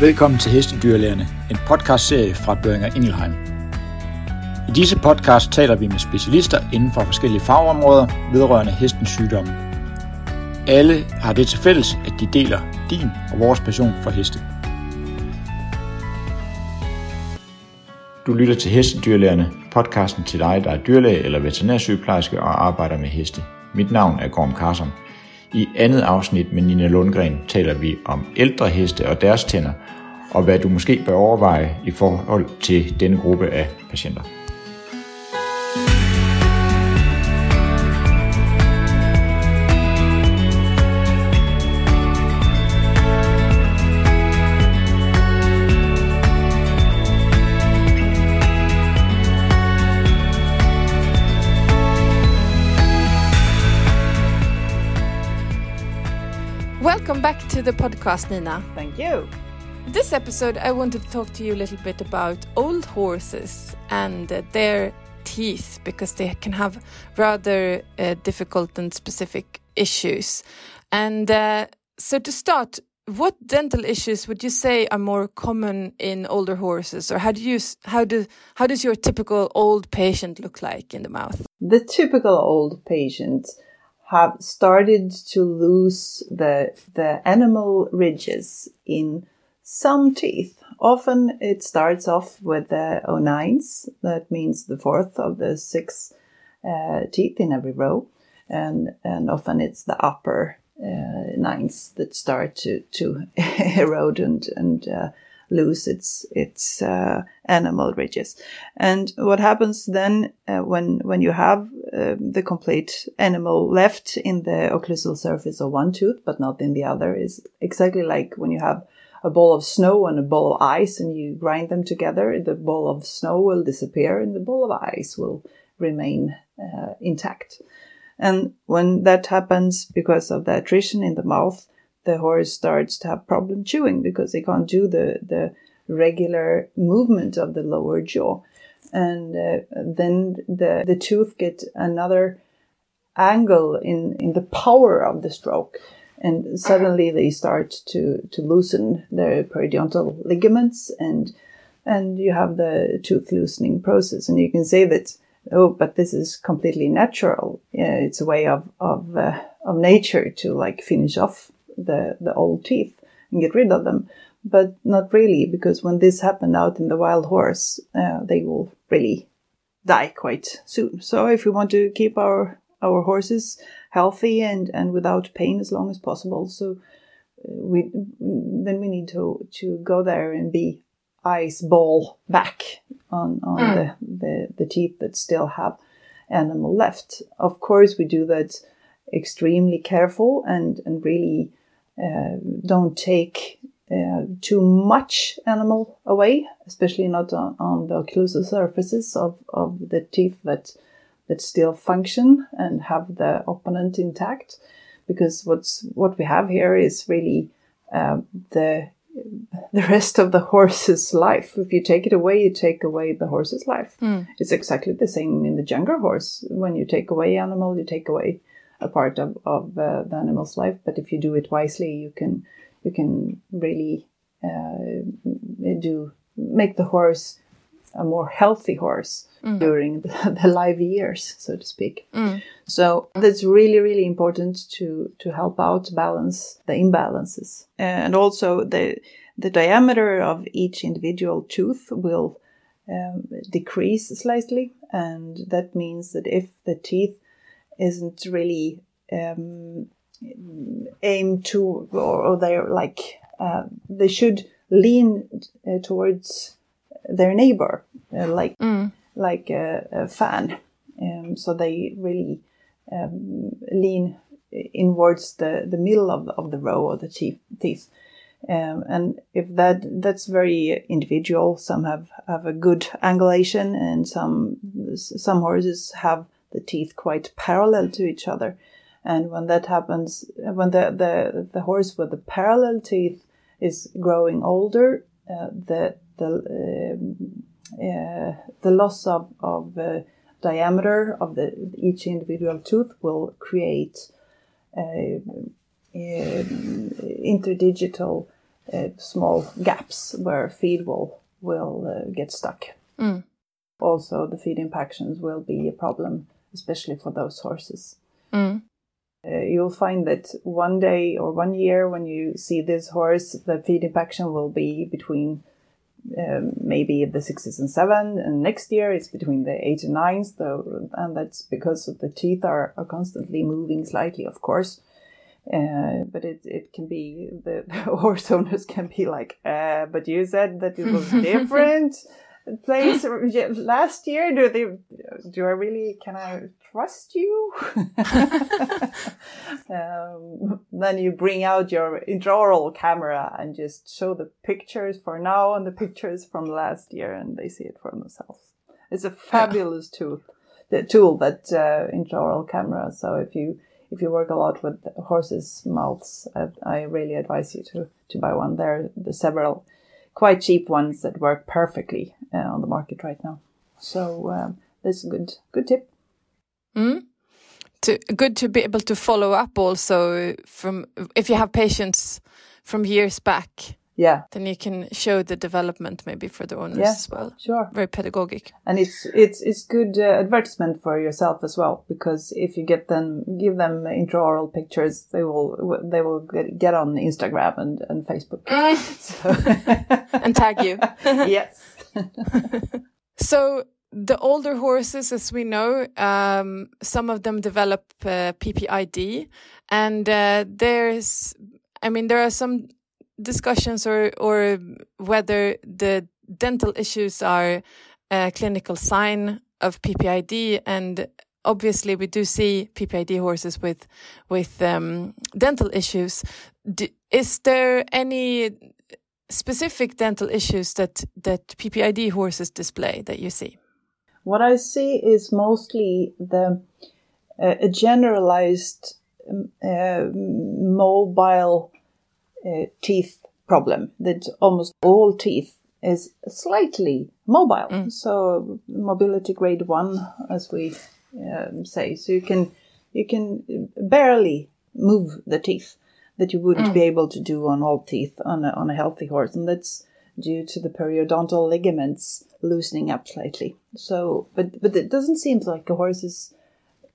Velkommen til Hestedyrlægerne, en podcastserie fra Børinger Ingelheim. I disse podcast taler vi med specialister inden for forskellige fagområder vedrørende hestens sygdomme. Alle har det til fælles, at de deler din og vores passion for heste. Du lytter til Hestedyrlægerne, podcasten til dig, der er dyrlæge eller veterinærsygeplejerske og arbejder med heste. Mit navn er Gorm Karsom. I andet afsnit med Nina Lundgren taler vi om ældre heste og deres tænder, og hvad du måske bør overveje i forhold til denne gruppe af patienter. Welcome back to the podcast, Nina. Thank you. This episode, I wanted to talk to you a little bit about old horses and uh, their teeth because they can have rather uh, difficult and specific issues. And uh, so, to start, what dental issues would you say are more common in older horses, or how do you how do how does your typical old patient look like in the mouth? The typical old patient have started to lose the the enamel ridges in some teeth. Often it starts off with the O9s, that means the fourth of the six uh, teeth in every row, and and often it's the upper uh, nines that start to to erode and and uh, lose its its uh, ridges. And what happens then uh, when when you have uh, the complete enamel left in the occlusal surface of one tooth, but not in the other, is exactly like when you have a ball of snow and a ball of ice, and you grind them together. The ball of snow will disappear, and the ball of ice will remain uh, intact. And when that happens because of the attrition in the mouth, the horse starts to have problem chewing because they can't do the, the regular movement of the lower jaw. And uh, then the, the tooth gets another angle in, in the power of the stroke. And suddenly they start to, to loosen their periodontal ligaments and and you have the tooth loosening process. And you can say that, oh, but this is completely natural. Yeah, it's a way of, of, uh, of nature to like finish off the, the old teeth and get rid of them. But not really, because when this happened out in the wild horse, uh, they will really die quite soon. So if we want to keep our, our horses healthy and, and without pain as long as possible, so uh, we, then we need to, to go there and be ice ball back on, on mm. the, the, the teeth that still have enamel left. Of course, we do that extremely careful and, and really uh, don't take uh, too much enamel away, especially not on, on the occlusal surfaces of, of the teeth that that still function and have the opponent intact. Because what's what we have here is really uh, the the rest of the horse's life. If you take it away, you take away the horse's life. Mm. It's exactly the same in the younger horse. When you take away enamel, you take away a part of, of uh, the animal's life. But if you do it wisely, you can you can really uh, do make the horse a more healthy horse Mm. during the, the live years, so to speak. Mm. So that's really, really important to to help out balance the imbalances, and also the the diameter of each individual tooth will um, decrease slightly, and that means that if the teeth isn't really um, aimed to, or, or they're like uh, they should lean uh, towards their neighbor, uh, like Mm. like a, a fan. Um, so they really um, lean inwards the, the middle of, of the row of the teeth. teeth. Um, and if that that's very individual, some have, have a good angulation, and some some horses have the teeth quite parallel to each other. And when that happens, when the the, the horse with the parallel teeth is growing older, uh, the the um, uh, the loss of, of uh, diameter of the each individual tooth will create uh, um, interdigital uh, small gaps where feed will will uh, get stuck. Also, the feed impactions will be a problem, especially for those horses. Mm. Uh, you'll find that one day or one year when you see this horse, the feed impaction will be between um, maybe the sixes and seven, and next year it's between the eight and nines. Though, and that's because the teeth are, are constantly moving slightly, of course. Uh, but it it can be the, the horse owners can be like, uh, but you said that it was different place last year. Do they? Do I really? Can I trust you? um, then you bring out your intraoral camera and just show the pictures for now and the pictures from last year, and they see it for themselves. It's a fabulous tool, the tool that uh, intraoral camera. So if you if you work a lot with horses' mouths, I, I really advise you to to buy one. There are the several quite cheap ones that work perfectly uh, on the market right now. So um, that's a good good tip. Mm. To, good to be able to follow up also from if you have patients from years back. Yeah, then you can show the development maybe for the owners yeah, as well. Sure, very pedagogic, and it's it's it's good uh, advertisement for yourself as well because if you get them give them intraoral pictures, they will they will get, get on Instagram and and Facebook and tag you. yes. so the older horses, as we know, um, some of them develop uh, PPID, and uh, there's, I mean, there are some discussions or or whether the dental issues are a clinical sign of PPID, and obviously we do see PPID horses with with um, dental issues. Is there any specific dental issues that that PPID horses display that you see? What I see is mostly the uh, a generalized um, uh, mobile uh, teeth problem. That almost all teeth is slightly mobile. Mm. So mobility grade one, as we um, say. So you can you can barely move the teeth that you wouldn't Mm. be able to do on all teeth on a, on a healthy horse, and that's due to the periodontal ligaments loosening up slightly. So, but but it doesn't seem like the horse is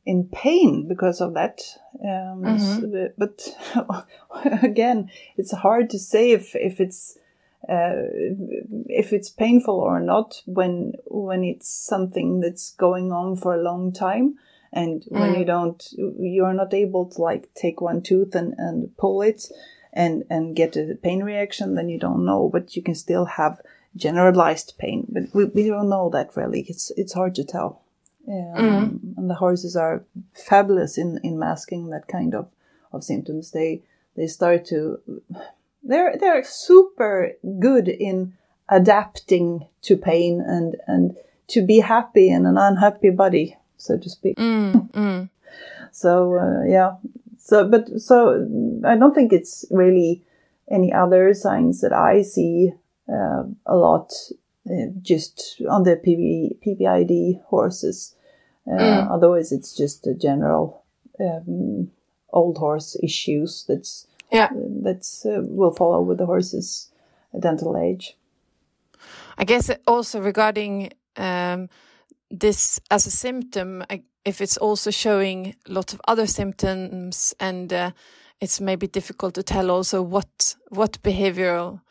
in pain because of that. Um, Mhm. s- but again, it's hard to say if if it's uh, if it's painful or not when when it's something that's going on for a long time and when Mm. you don't you're not able to like take one tooth and, and pull it and and get a pain reaction then you don't know but you can still have generalized pain. But we, we don't know that really. It's it's hard to tell. Um, and the horses are fabulous in in masking that kind of of symptoms. They they start to they're they're super good in adapting to pain and and to be happy in an unhappy body so to speak. Mm, mm. so uh, yeah so but so i don't think it's really any other signs that i see uh, a lot uh, just on the PB, ppid horses uh, Mm. otherwise it's just a general um, old horse issues that's Yeah. that's uh, will follow with the horse's dental age I guess also regarding um, this as a symptom, I, if it's also showing lots of other symptoms, and uh, it's maybe difficult to tell also what what behavioral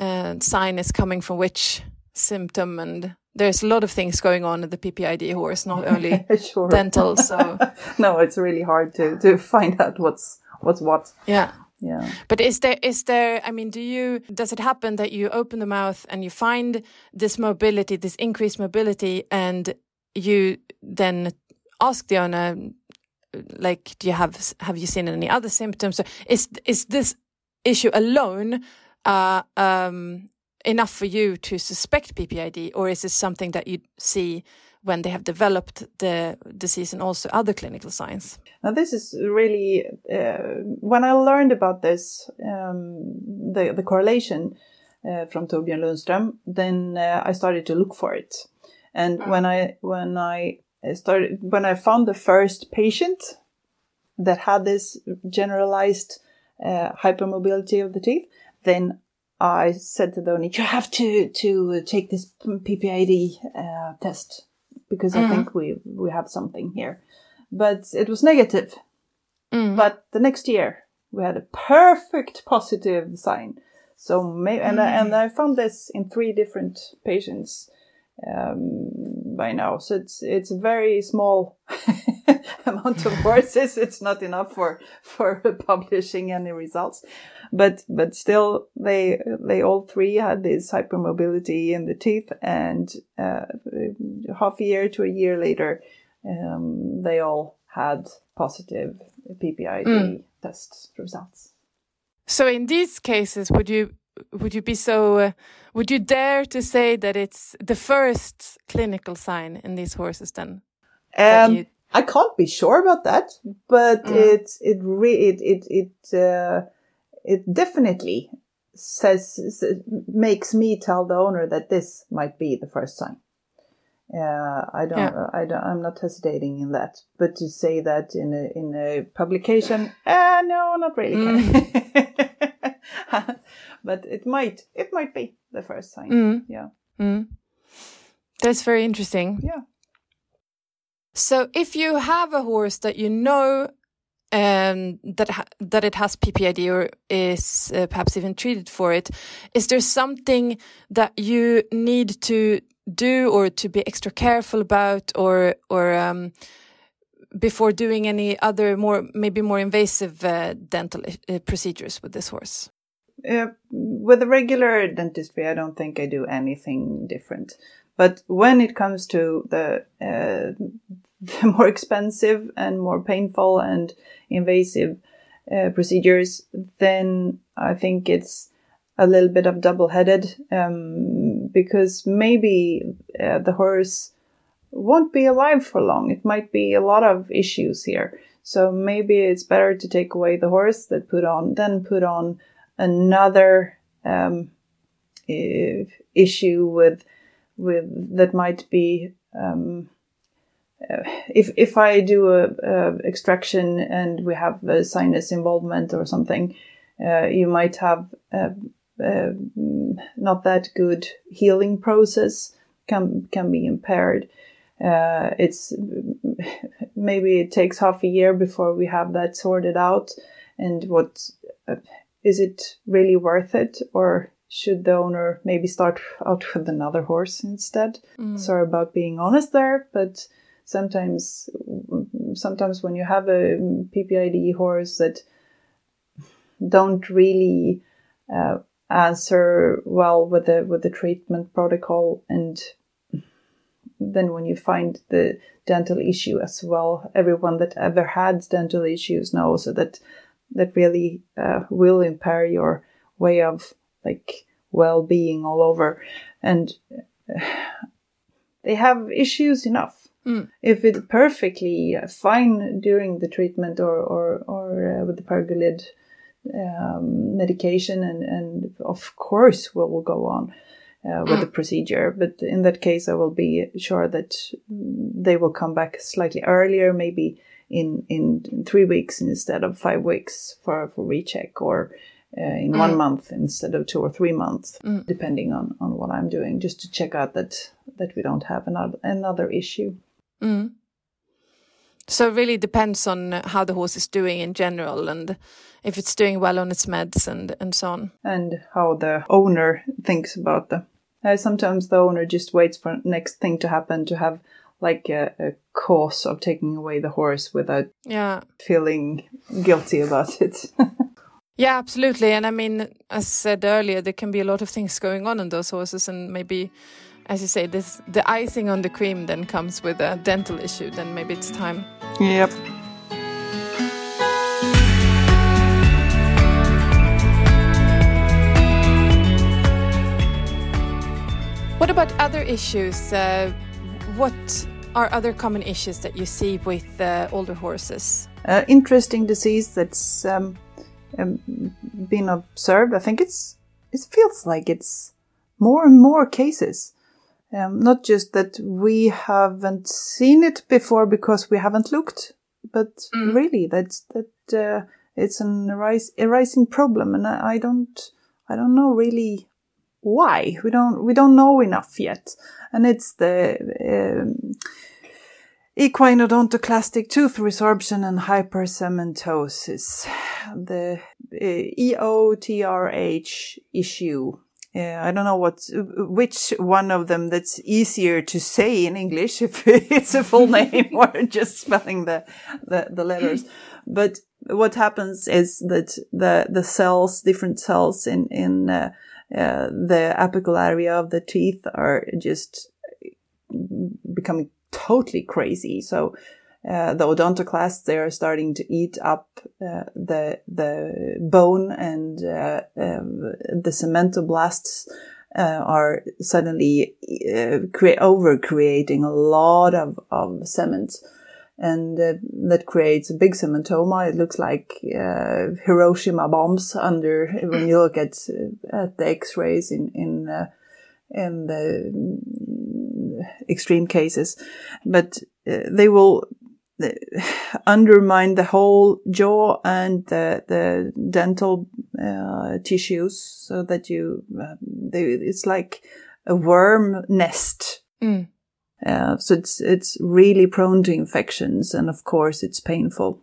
uh, sign is coming from which symptom, and there's a lot of things going on in the PPID horse, not only sure dental. So no it's really hard to to find out what's what's what yeah. yeah But is there is there I mean do you does it happen that you open the mouth and you find this mobility this increased mobility and you then ask the owner like do you have have you seen any other symptoms? Is is this issue alone uh, um, enough for you to suspect PPID or is it something that you see when they have developed the disease and also other clinical signs? Now, this is really uh, when I learned about this, um, the the correlation uh, from Torbjörn Lundström. Then uh, I started to look for it, and when I when I started when I found the first patient that had this generalized uh, hypermobility of the teeth, then I said to the owner, "You have to to take this PPID uh, test because I think we we have something here." But it was negative. But the next year we had a perfect positive sign. So may- and I, and I found this in three different patients um, by now. So it's it's a very small amount of horses. It's not enough for for publishing any results, but but still they they all three had this hypermobility in the teeth, and uh, half a year to a year later, um, they all had positive PPID test results. So in these cases, would you would you be so uh, would you dare to say that it's the first clinical sign in these horses then? Um, you- I can't be sure about that, but it it re- it it it uh, it definitely says makes me tell the owner that this might be the first sign. Uh, I don't, Yeah. I don't, I'm not hesitating in that, but to say that in a in a publication, uh, no, not really. but it might, it might be the first sign. Mm. Yeah, Mm. That's very interesting. yeah. So if you have a horse that you know um, that ha- that it has PPID or is uh, perhaps even treated for it, is there something that you need to do or to be extra careful about, or or um, before doing any other more maybe more invasive uh, dental uh, procedures with this horse? Uh, with the regular dentistry, I don't think I do anything different. But when it comes to the, uh, the more expensive and more painful and invasive uh, procedures, then I think it's a little bit of double-headed um, because maybe uh, the horse won't be alive for long. It might be a lot of issues here. So maybe it's better to take away the horse that put on, then put on another um, issue with with that might be um, uh, if if I do a, a extraction and we have a sinus involvement or something, uh, you might have uh, uh, not that good healing process can can be impaired. Uh, it's maybe it takes half a year before we have that sorted out, and what uh, is it really worth it or should the owner maybe start out with another horse instead? Sorry about being honest there but sometimes sometimes when you have a ppid horse that don't really uh, answer well with the with the treatment protocol and then when you find the dental issue as well everyone that ever had dental issues knows that that really uh, will impair your way of like well-being all over. And uh, they have issues enough. If it's perfectly fine during the treatment or or, or uh, with the pergolid um, medication and and of course we will go on uh, with the procedure. But in that case i will be sure that mm, they will come back slightly earlier maybe in in three weeks instead of five weeks for for recheck or uh, in one month instead of two or three months depending on on what i'm doing just to check out that that we don't have another another issue So it really depends on how the horse is doing in general and if it's doing well on its meds and, and so on. and how the owner thinks about them. Uh, sometimes the owner just waits for next thing to happen to have like a, a cause of taking away the horse without Yeah. feeling guilty about it. Yeah, absolutely. And I mean, as said earlier, there can be a lot of things going on in those horses, and maybe, as you say, this the icing on the cream then comes with a dental issue. Then maybe it's time. yep. What about other issues? Uh, what are other common issues that you see with uh, older horses? Uh, interesting disease that's um, um, been observed. I think it's it feels like it's more and more cases. Um, not just that we haven't seen it before because we haven't looked, but really that's that uh, it's an arise, a rising problem, and I, I don't I don't know really why. We don't we don't know enough yet, and it's the um, equine odontoclastic tooth resorption and hypercementosis, the uh, EOTRH issue. Uh, I don't know what which one of them that's easier to say in English if it's a full name or just spelling the, the, the letters. But what happens is that the the cells, different cells in in uh, uh, the apical area of the teeth are just becoming totally crazy. So uh, the odontoclasts they are starting to eat up uh, the the bone and uh, um, the cementoblasts uh, are suddenly uh, cre- over creating a lot of, of cement and that creates a big cementoma. It looks like Hiroshima bombs under when you look at at the X-rays in in in the mm, extreme cases, but they will undermine the whole jaw and the, the dental uh, tissues so that you uh, they, it's like a worm nest mm. uh, so it's it's really prone to infections and of course it's painful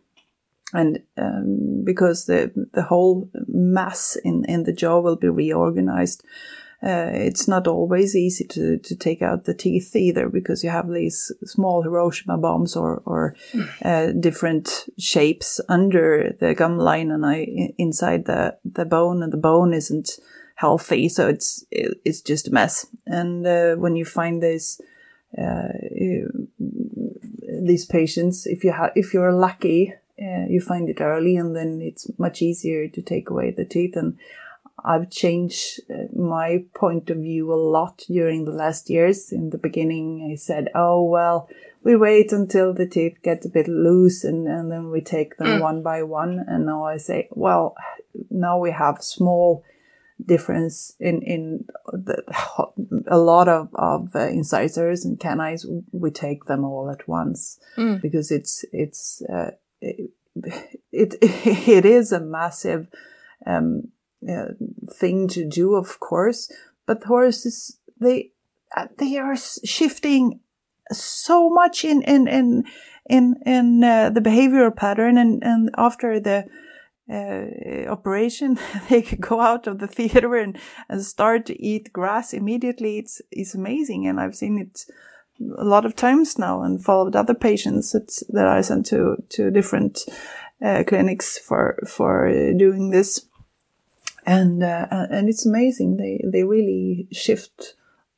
and um, because the the whole mass in in the jaw will be reorganized uh, it's not always easy to, to take out the teeth either because you have these small Hiroshima bombs or, or uh, different shapes under the gum line and I, inside the, the bone and the bone isn't healthy. So it's, it, it's just a mess. And, uh, when you find this, uh, these patients, if you have, if you're lucky, uh, you find it early and then it's much easier to take away the teeth. And I've changed uh, my point of view a lot during the last years. In the beginning, I said, oh, well, we wait until the teeth get a bit loose and, and then we take them mm. one by one. And now I say, well, now we have small difference in, in the, a lot of, of uh, incisors and canines. We take them all at once mm. because it's, it's, uh, it, it, it is a massive, um, uh, thing to do, of course. But horses, they uh, they are shifting so much in in in in in uh, the behavioral pattern, and and after the uh, operation, they could go out of the theater and, and start to eat grass immediately. It's it's amazing, and I've seen it a lot of times now and followed other patients that, that I sent to to different uh, clinics for for doing this and uh, and it's amazing. They they really shift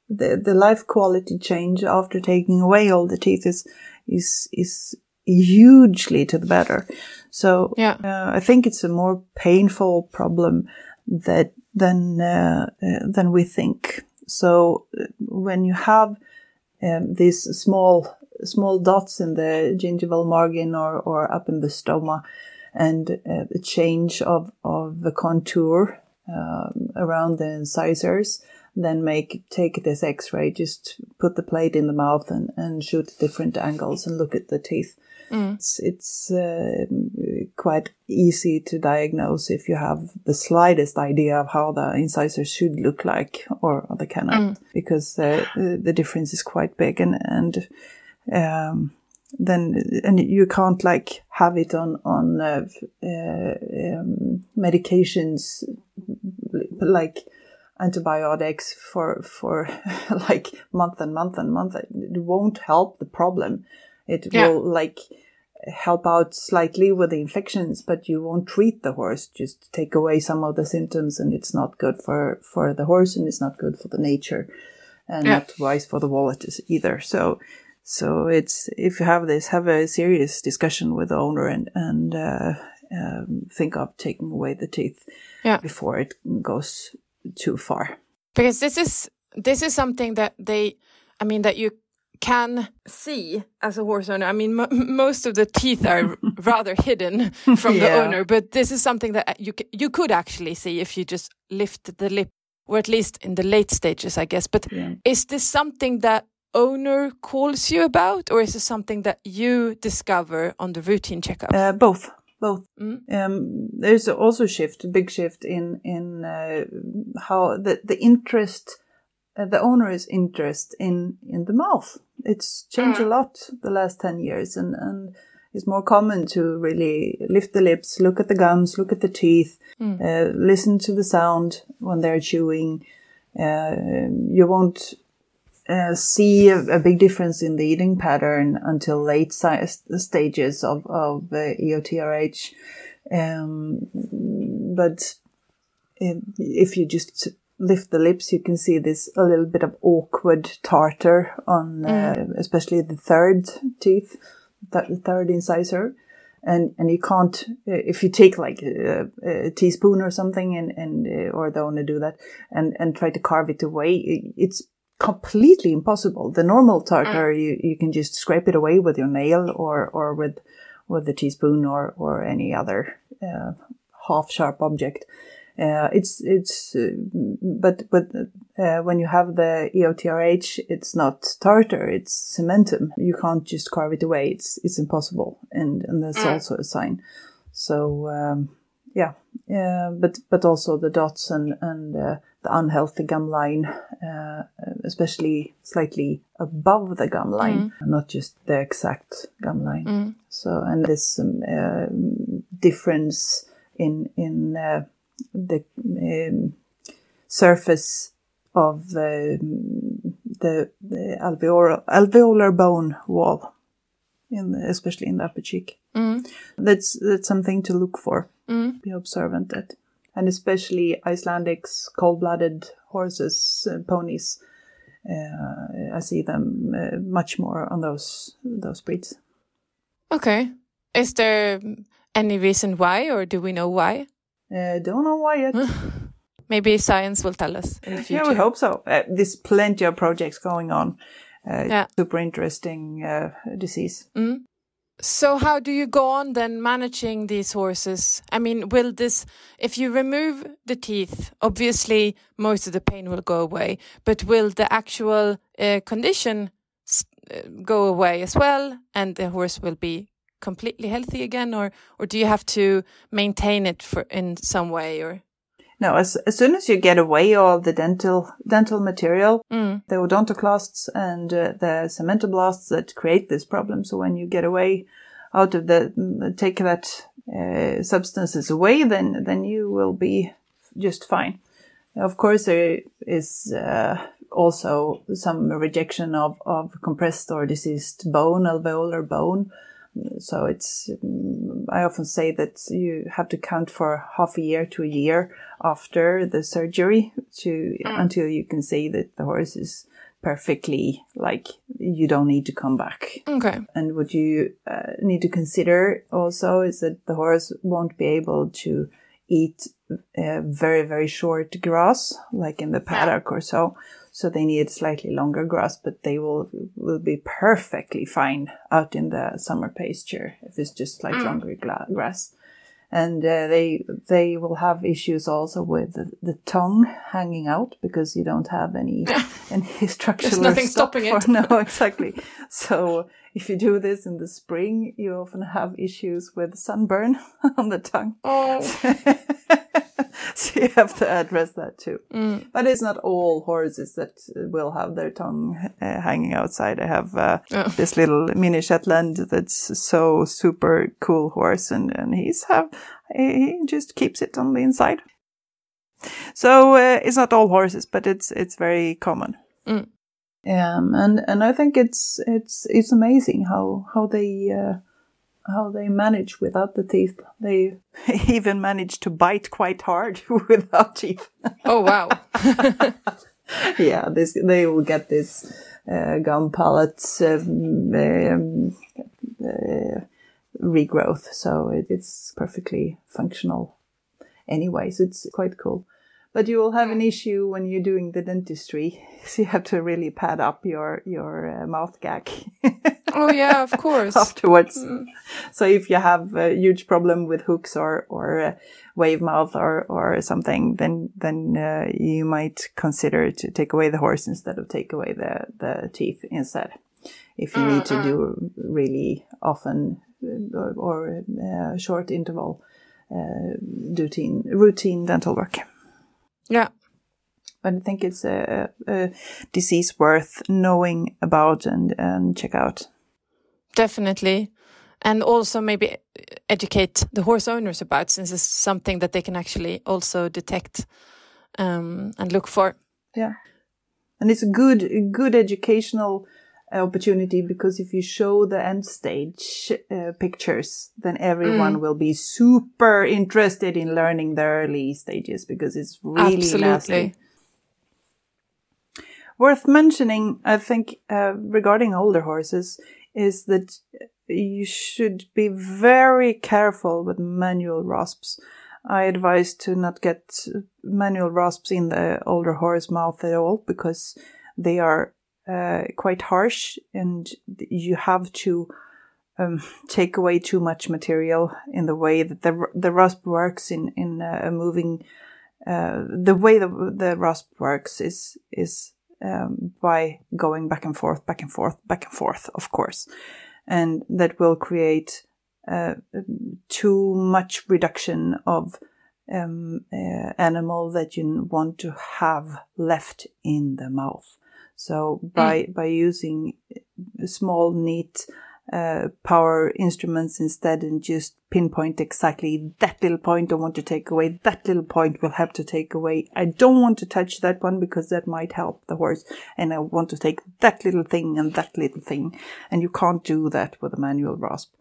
the the life quality change after taking away all the teeth is is is hugely to the better. So yeah. Uh, I think it's a more painful problem that than uh, uh, than we think. So uh, when you have um, these small small dots in the gingival margin or, or up in the stoma, and uh, the change of, of the contour um, around the incisors, then make take this X-ray, just put the plate in the mouth and, and shoot different angles and look at the teeth. Mm. It's, it's uh, quite easy to diagnose if you have the slightest idea of how the incisors should look like or the canine, mm. because uh, the difference is quite big and and um, then and you can't like have it on on uh, uh, um, medications like antibiotics for for like month and month and month it won't help the problem it yeah. will like help out slightly with the infections but you won't treat the horse just take away some of the symptoms and it's not good for for the horse and it's not good for the nature and yeah. not wise for the wallet either so so it's if you have this, have a serious discussion with the owner and and uh, um, think of taking away the teeth yeah. before it goes too far. Because this is this is something that they, I mean, that you can see as a horse owner. I mean, most of the teeth are rather hidden from yeah. the owner, but this is something that you you could actually see if you just lift the lip, or at least in the late stages, I guess. But yeah. is this something that owner calls you about, or is it something that you discover on the routine checkup? Uh, both. both. Mm. Um, there's also a shift, a big shift in in uh, how the the interest, uh, the owner's interest in in the mouth. It's changed a lot the last ten years, and and it's more common to really lift the lips, look at the gums, look at the teeth, uh, listen to the sound when they're chewing. Uh, you won't uh, see a, a big difference in the eating pattern until late si- stages of, of uh, EOTRH. Um, but if, you just lift the lips, you can see this a little bit of awkward tartar on, uh, especially the third teeth, the third incisor. And, and you can't, uh, if you take like a, a teaspoon or something and, and, uh, or the owner do that and, and try to carve it away, it- it's completely impossible. The normal tartar, you, you can just scrape it away with your nail or, or with, with the teaspoon or, or any other, uh, half sharp object. Uh, it's, it's, uh, but, but, uh, when you have the EOTRH, it's not tartar, it's cementum. You can't just carve it away. It's, it's impossible. And, and that's also a sign. So, um, yeah, but but also the dots and and uh, the unhealthy gum line, uh, especially slightly above the gum line, not just the exact gum line. So and this um, um, difference in in uh, the um, surface of the the, alveolar alveolar bone wall, in the, especially in the upper cheek. That's that's something to look for. Be observant at, and especially Icelandics, cold-blooded horses, uh, ponies. Uh, I see them uh, much more on those those breeds. Okay. Is there any reason why, or do we know why? Uh, don't know why yet. Maybe science will tell us in the future. yeah, we hope so. Uh, there's plenty of projects going on. Uh, Yeah. Super interesting uh, disease. So how do you go on then managing these horses? I mean, will this, if you remove the teeth, obviously most of the pain will go away, but will the actual uh, condition uh, go away as well and the horse will be completely healthy again or or do you have to maintain it for in some way or No, as, as soon as you get away all the dental dental material, Mm. the odontoclasts and uh, the cementoblasts that create this problem. So when you get away out of the take that uh, substances away, then then you will be just fine. Of course, there is uh, also some rejection of, of compressed or diseased bone, alveolar bone. So it's, um, I often say that you have to count for half a year to a year after the surgery to, until you can say that the horse is perfectly, like, you don't need to come back. okay And what you uh, need to consider also is that the horse won't be able to eat uh, very, very short grass, like in the paddock or so. So they need slightly longer grass, but they will will be perfectly fine out in the summer pasture if it's just like longer gla- grass. And uh, they they will have issues also with the, the tongue hanging out because you don't have any any structural nothing stop stopping for- it. No, exactly. So if you do this in the spring, you often have issues with sunburn on the tongue. oh so you have to address that too. Mm. But it's not all horses that uh, will have their tongue uh, hanging outside. I have uh, Oh. this little mini Shetland that's so super cool horse, and and he's have he just keeps it on the inside. So uh, it's not all horses, but it's it's very common. Mm. Um, and and I think it's it's it's amazing how how they uh, how they manage without the teeth. They even manage to bite quite hard without teeth. oh wow yeah, this they will get this uh, gum palate um, um, uh, regrowth, so it, it's perfectly functional. Anyways, it's quite cool. But you will have an issue when you're doing the dentistry, so you have to really pad up your your uh, mouth gag. Oh yeah of course afterwards. So if you have a huge problem with hooks or or uh, wave mouth or or something, then then uh, you might consider to take away the horse instead of take away the the teeth instead. If you need to do really often or, or uh, short interval uh, routine routine dental work. Yeah. But I think it's a, a disease worth knowing about and, and check out. Definitely. And also maybe educate the horse owners about since it's something that they can actually also detect um, and look for. Yeah. And it's a good, good educational opportunity because if you show the end stage uh, pictures, then everyone Mm. will be super interested in learning the early stages because it's really Absolutely. Worth mentioning, I think, uh, regarding older horses, is that you should be very careful with manual rasps. I advise to not get manual rasps in the older horse mouth at all because they are uh, quite harsh and you have to um, take away too much material in the way that the the rasp works in in uh, moving. Uh, the way the the rasp works is is um, by going back and forth, back and forth, back and forth, of course, and that will create uh, too much reduction of um, uh, enamel that you want to have left in the mouth. So by by using small, neat uh, power instruments instead, and just pinpoint exactly that little point I want to take away, that little point will have to take away. I don't want to touch that one because that might help the horse, and I want to take that little thing and that little thing, and you can't do that with a manual rasp.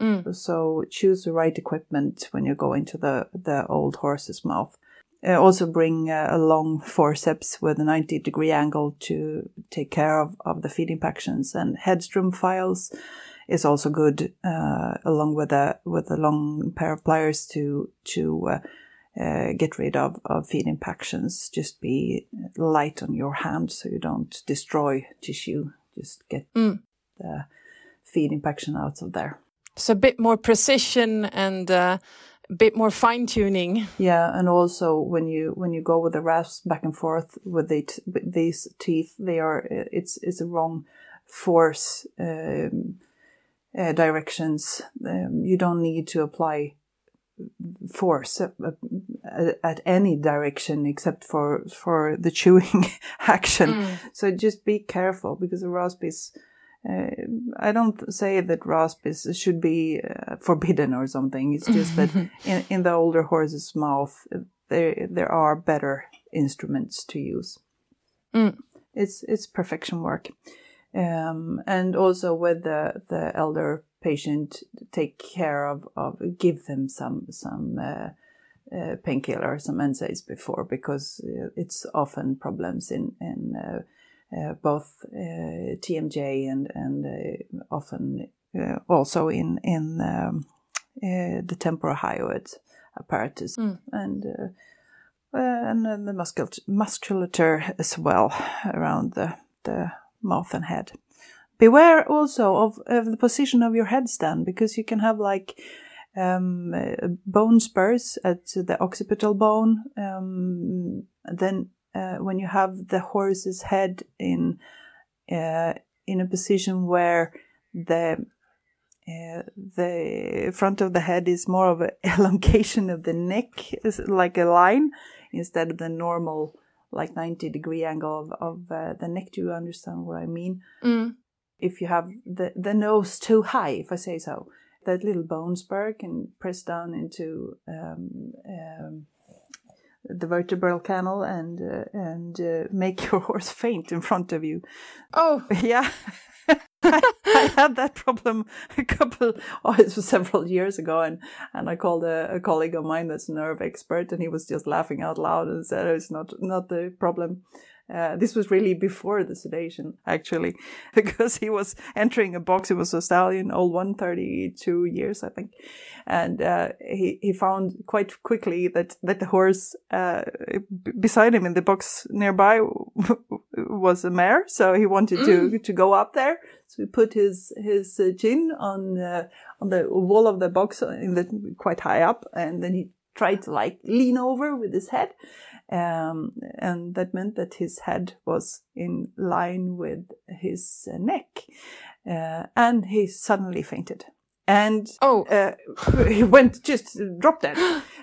Mm. So choose the right equipment when you go into the the old horse's mouth. Uh, also bring uh, a long forceps with a 90 degree angle to take care of, of the feed impactions and Hedstrom files is also good uh, along with a with a long pair of pliers to to uh, uh, get rid of, of feed impactions. Just be light on your hand so you don't destroy tissue. Just get Mm. the feed impaction out of there. So a bit more precision and uh, bit more fine tuning. Yeah, and also when you when you go with the rasps back and forth with, the t- with these teeth, they are it's it's a wrong force um, uh, directions. Um, you don't need to apply force uh, uh, at any direction except for for the chewing action. So just be careful because the rasp is. Uh, I don't say that rasp is should be uh, forbidden or something. It's just that in, in the older horse's mouth, there there are better instruments to use. Mm. It's it's perfection work, um, and also with the the elder patient, take care of of give them some some. Uh, uh, painkiller, some NSAIDs before, because uh, it's often problems in in uh, both uh, TMJ and and uh, often also in in um, the temporal-hyoid apparatus Mm. and and the muscul- musculature as well around the the mouth and head. Beware also of, of the position of your headstand because you can have like um, bone spurs at the occipital bone. Um, then uh, when you have the horse's head in uh, in a position where the uh, the front of the head is more of an elongation of the neck, is like a line, instead of the normal like 90 degree angle of, of uh, the neck. Do you understand what I mean? Mm. If you have the, the nose too high, if I say so, that little bone spur can press down into um, um, the vertebral canal and uh, and uh, make your horse faint in front of you. Oh, Yeah. I, I had that problem a couple, oh, it was several years ago, and, and I called a, a colleague of mine that's a nerve expert, and he was just laughing out loud and said it's not not the problem. Uh, this was really before the sedation, actually, because he was entering a box. He was a stallion, old one, 32 years, I think. And uh, he, he found quite quickly that, that the horse uh, b- beside him in the box nearby was a mare. So he wanted to, to go up there. So he put his, his uh, chin on, uh, on the wall of the box in the, quite high up. And then he tried to like lean over with his head. Um, and that meant that his head was in line with his neck. Uh, and he suddenly fainted. and Oh. uh, he went just dropped dead,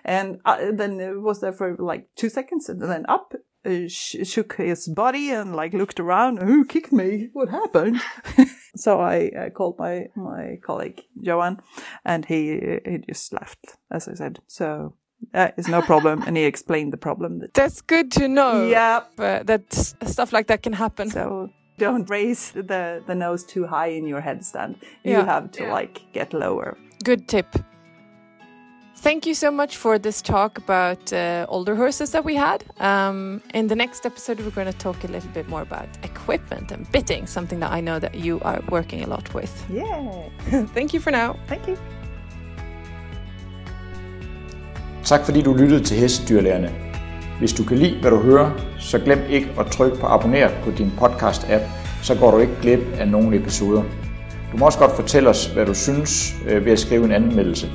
and uh, then was there for like two seconds, and then up. Uh, sh- shook his body and like looked around. Who kicked me? What happened? so I uh, called my my colleague Johan, and he he just left, as I said. So that is no problem, and he explained the problem. That, That's good to know. yeah, uh, that stuff like that can happen. so don't raise the the nose too high in your headstand. You Yeah. have to like get lower. Good tip. Thank you so much for this talk about uh, older horses that we had. Um, in the next episode, we're going to talk a little bit more about equipment and bitting, something that I know that you are working a lot with. Yeah, Thank you for now. thank you. Tak fordi du lyttede til Hestedyrlærerne. Hvis du kan lide, hvad du hører, så glem ikke at trykke på abonner på din podcast-app, så går du ikke glip af nogle episoder. Du må også godt fortælle os, hvad du synes øh, ved at skrive en anmeldelse.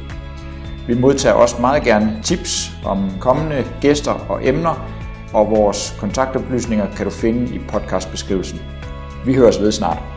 Vi modtager også meget gerne tips om kommende gæster og emner, og vores kontaktoplysninger kan du finde i podcastbeskrivelsen. Vi høres ved snart.